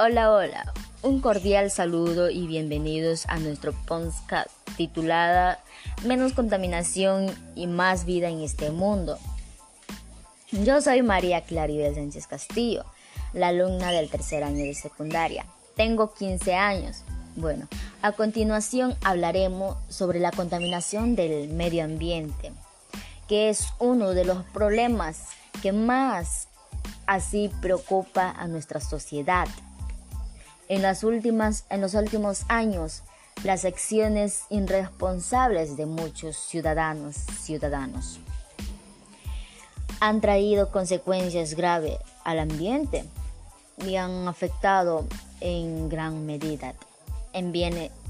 Hola, hola. Un cordial saludo y bienvenidos a nuestro podcast titulada Menos contaminación y más vida en este mundo. Yo soy María Claribel Sánchez Castillo, la alumna del tercer año de secundaria. Tengo 15 años. Bueno, a continuación hablaremos sobre la contaminación del medio ambiente, que es uno de los problemas que más así preocupa a nuestra sociedad. En, las últimas, en los últimos años, las acciones irresponsables de muchos ciudadanos, ciudadanos han traído consecuencias graves al ambiente y han afectado en gran medida en,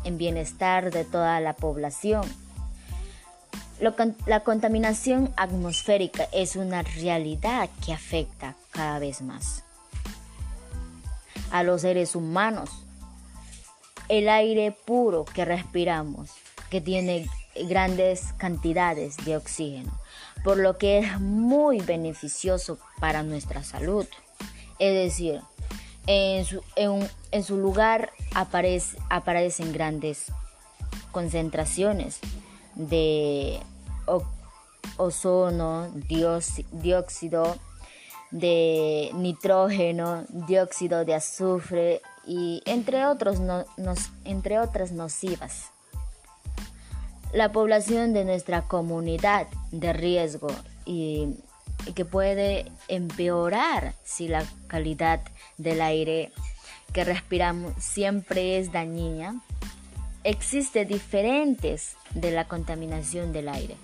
en bienestar de toda la población. la contaminación atmosférica es una realidad que afecta cada vez más a los seres humanos. El aire puro que respiramos, que tiene grandes cantidades de oxígeno, por lo que es muy beneficioso para nuestra salud. Es decir, en su, lugar aparecen grandes concentraciones de ozono, dióxido de nitrógeno, dióxido de azufre y entre, otros entre otras nocivas. La población de nuestra comunidad de riesgo y, que puede empeorar si la calidad del aire que respiramos siempre es dañina. Existe diferentes de la contaminación del aire.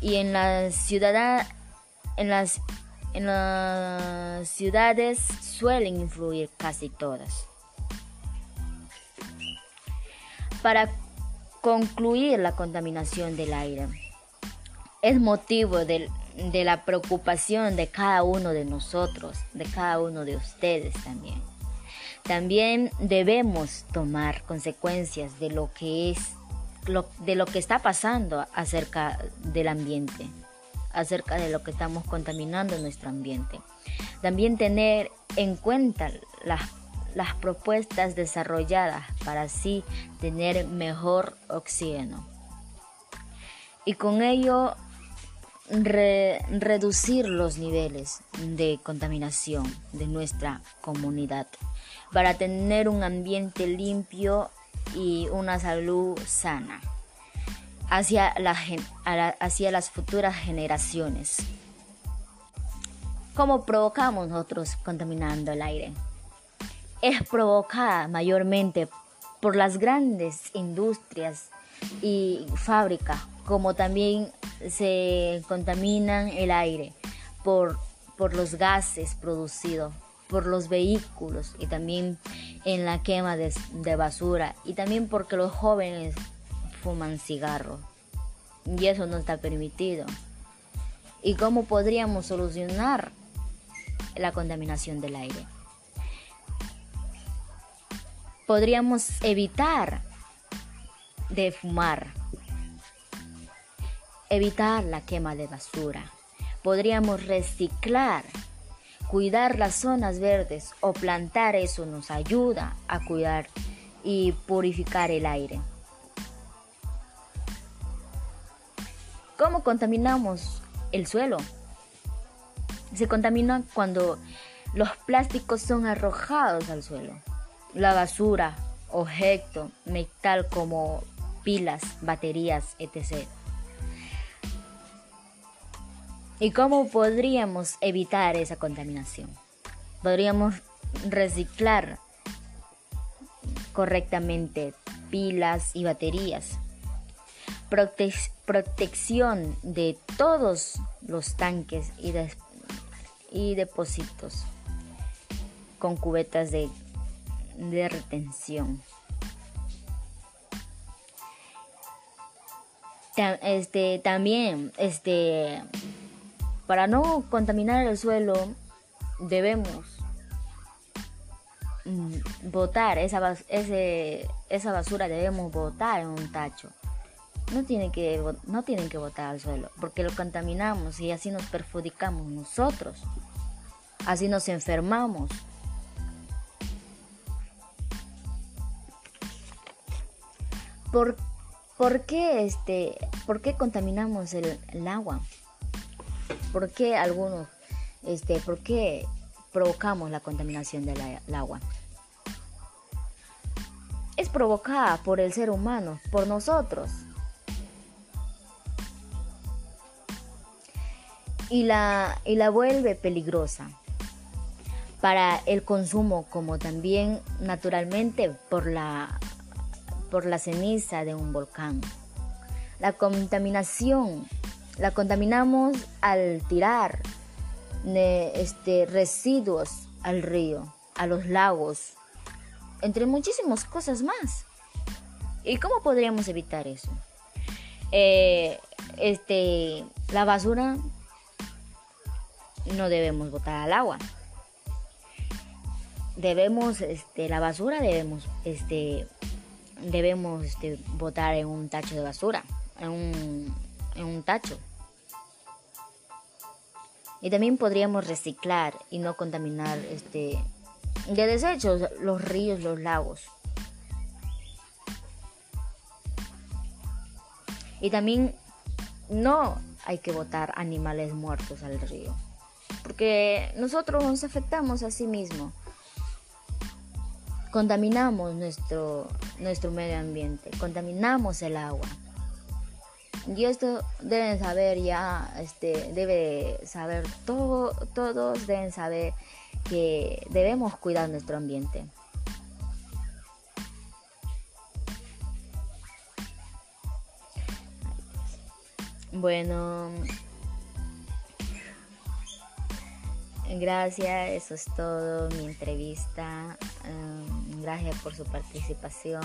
Y en las ciudades en las en las ciudades suelen influir casi todas. Para concluir la contaminación del aire, es motivo de, la preocupación de cada uno de nosotros, de cada uno de ustedes también. También debemos tomar consecuencias de lo que es de lo que está pasando acerca del ambiente acerca de lo que estamos contaminando en nuestro ambiente. También tener en cuenta las, las propuestas desarrolladas para así tener mejor oxígeno. Y con ello reducir los niveles de contaminación de nuestra comunidad para tener un ambiente limpio y una salud sana hacia, hacia las futuras generaciones. ¿Cómo provocamos nosotros contaminando el aire? Es provocada mayormente por las grandes industrias y fábricas, como también se contaminan el aire por, por los gases producidos por los vehículos y también en la quema de, de basura y también porque los jóvenes fuman cigarro. Y eso no está permitido. ¿Y cómo podríamos solucionar la contaminación del aire? Podríamos evitar de fumar, evitar la quema de basura, podríamos reciclar, cuidar las zonas verdes o plantar, eso nos ayuda a cuidar y purificar el aire. ¿Cómo contaminamos el suelo? Se contamina cuando los plásticos son arrojados al suelo. La basura, objeto, metal como pilas, baterías, etc. ¿Y cómo podríamos evitar esa contaminación? Podríamos reciclar correctamente pilas y baterías protección de todos los tanques y, depósitos con cubetas de, de retención. Este, también, este, para no contaminar el suelo, debemos mm, botar esa, ese, esa basura, debemos botar en un tacho no tienen, que, no tienen que botar al suelo, porque lo contaminamos y así nos perjudicamos nosotros. Así nos enfermamos. ¿Por, por qué, este, ¿por qué contaminamos el, agua? ¿Por qué algunos, este, por qué provocamos la contaminación del agua? Es provocada por el ser humano, por nosotros. Y la, y la vuelve peligrosa para el consumo como también naturalmente por la, por la ceniza de un volcán. La contaminación la contaminamos al tirar este, residuos al río, a los lagos, entre muchísimas cosas más. ¿Y cómo podríamos evitar eso? Eh, este, la basura no debemos botar al agua debemos, este, la basura debemos, este, debemos este, botar en un tacho de basura, en un, en un tacho. Y también podríamos reciclar y no contaminar este, de desechos los ríos, los lagos. Y también no hay que botar animales muertos al río, porque nosotros nos afectamos a sí mismos contaminamos nuestro, nuestro medio ambiente, contaminamos el agua. Y esto deben saber ya, este, debe saber todo, todos deben saber que debemos cuidar nuestro ambiente. Bueno, gracias, eso es todo, mi entrevista. Gracias por su participación.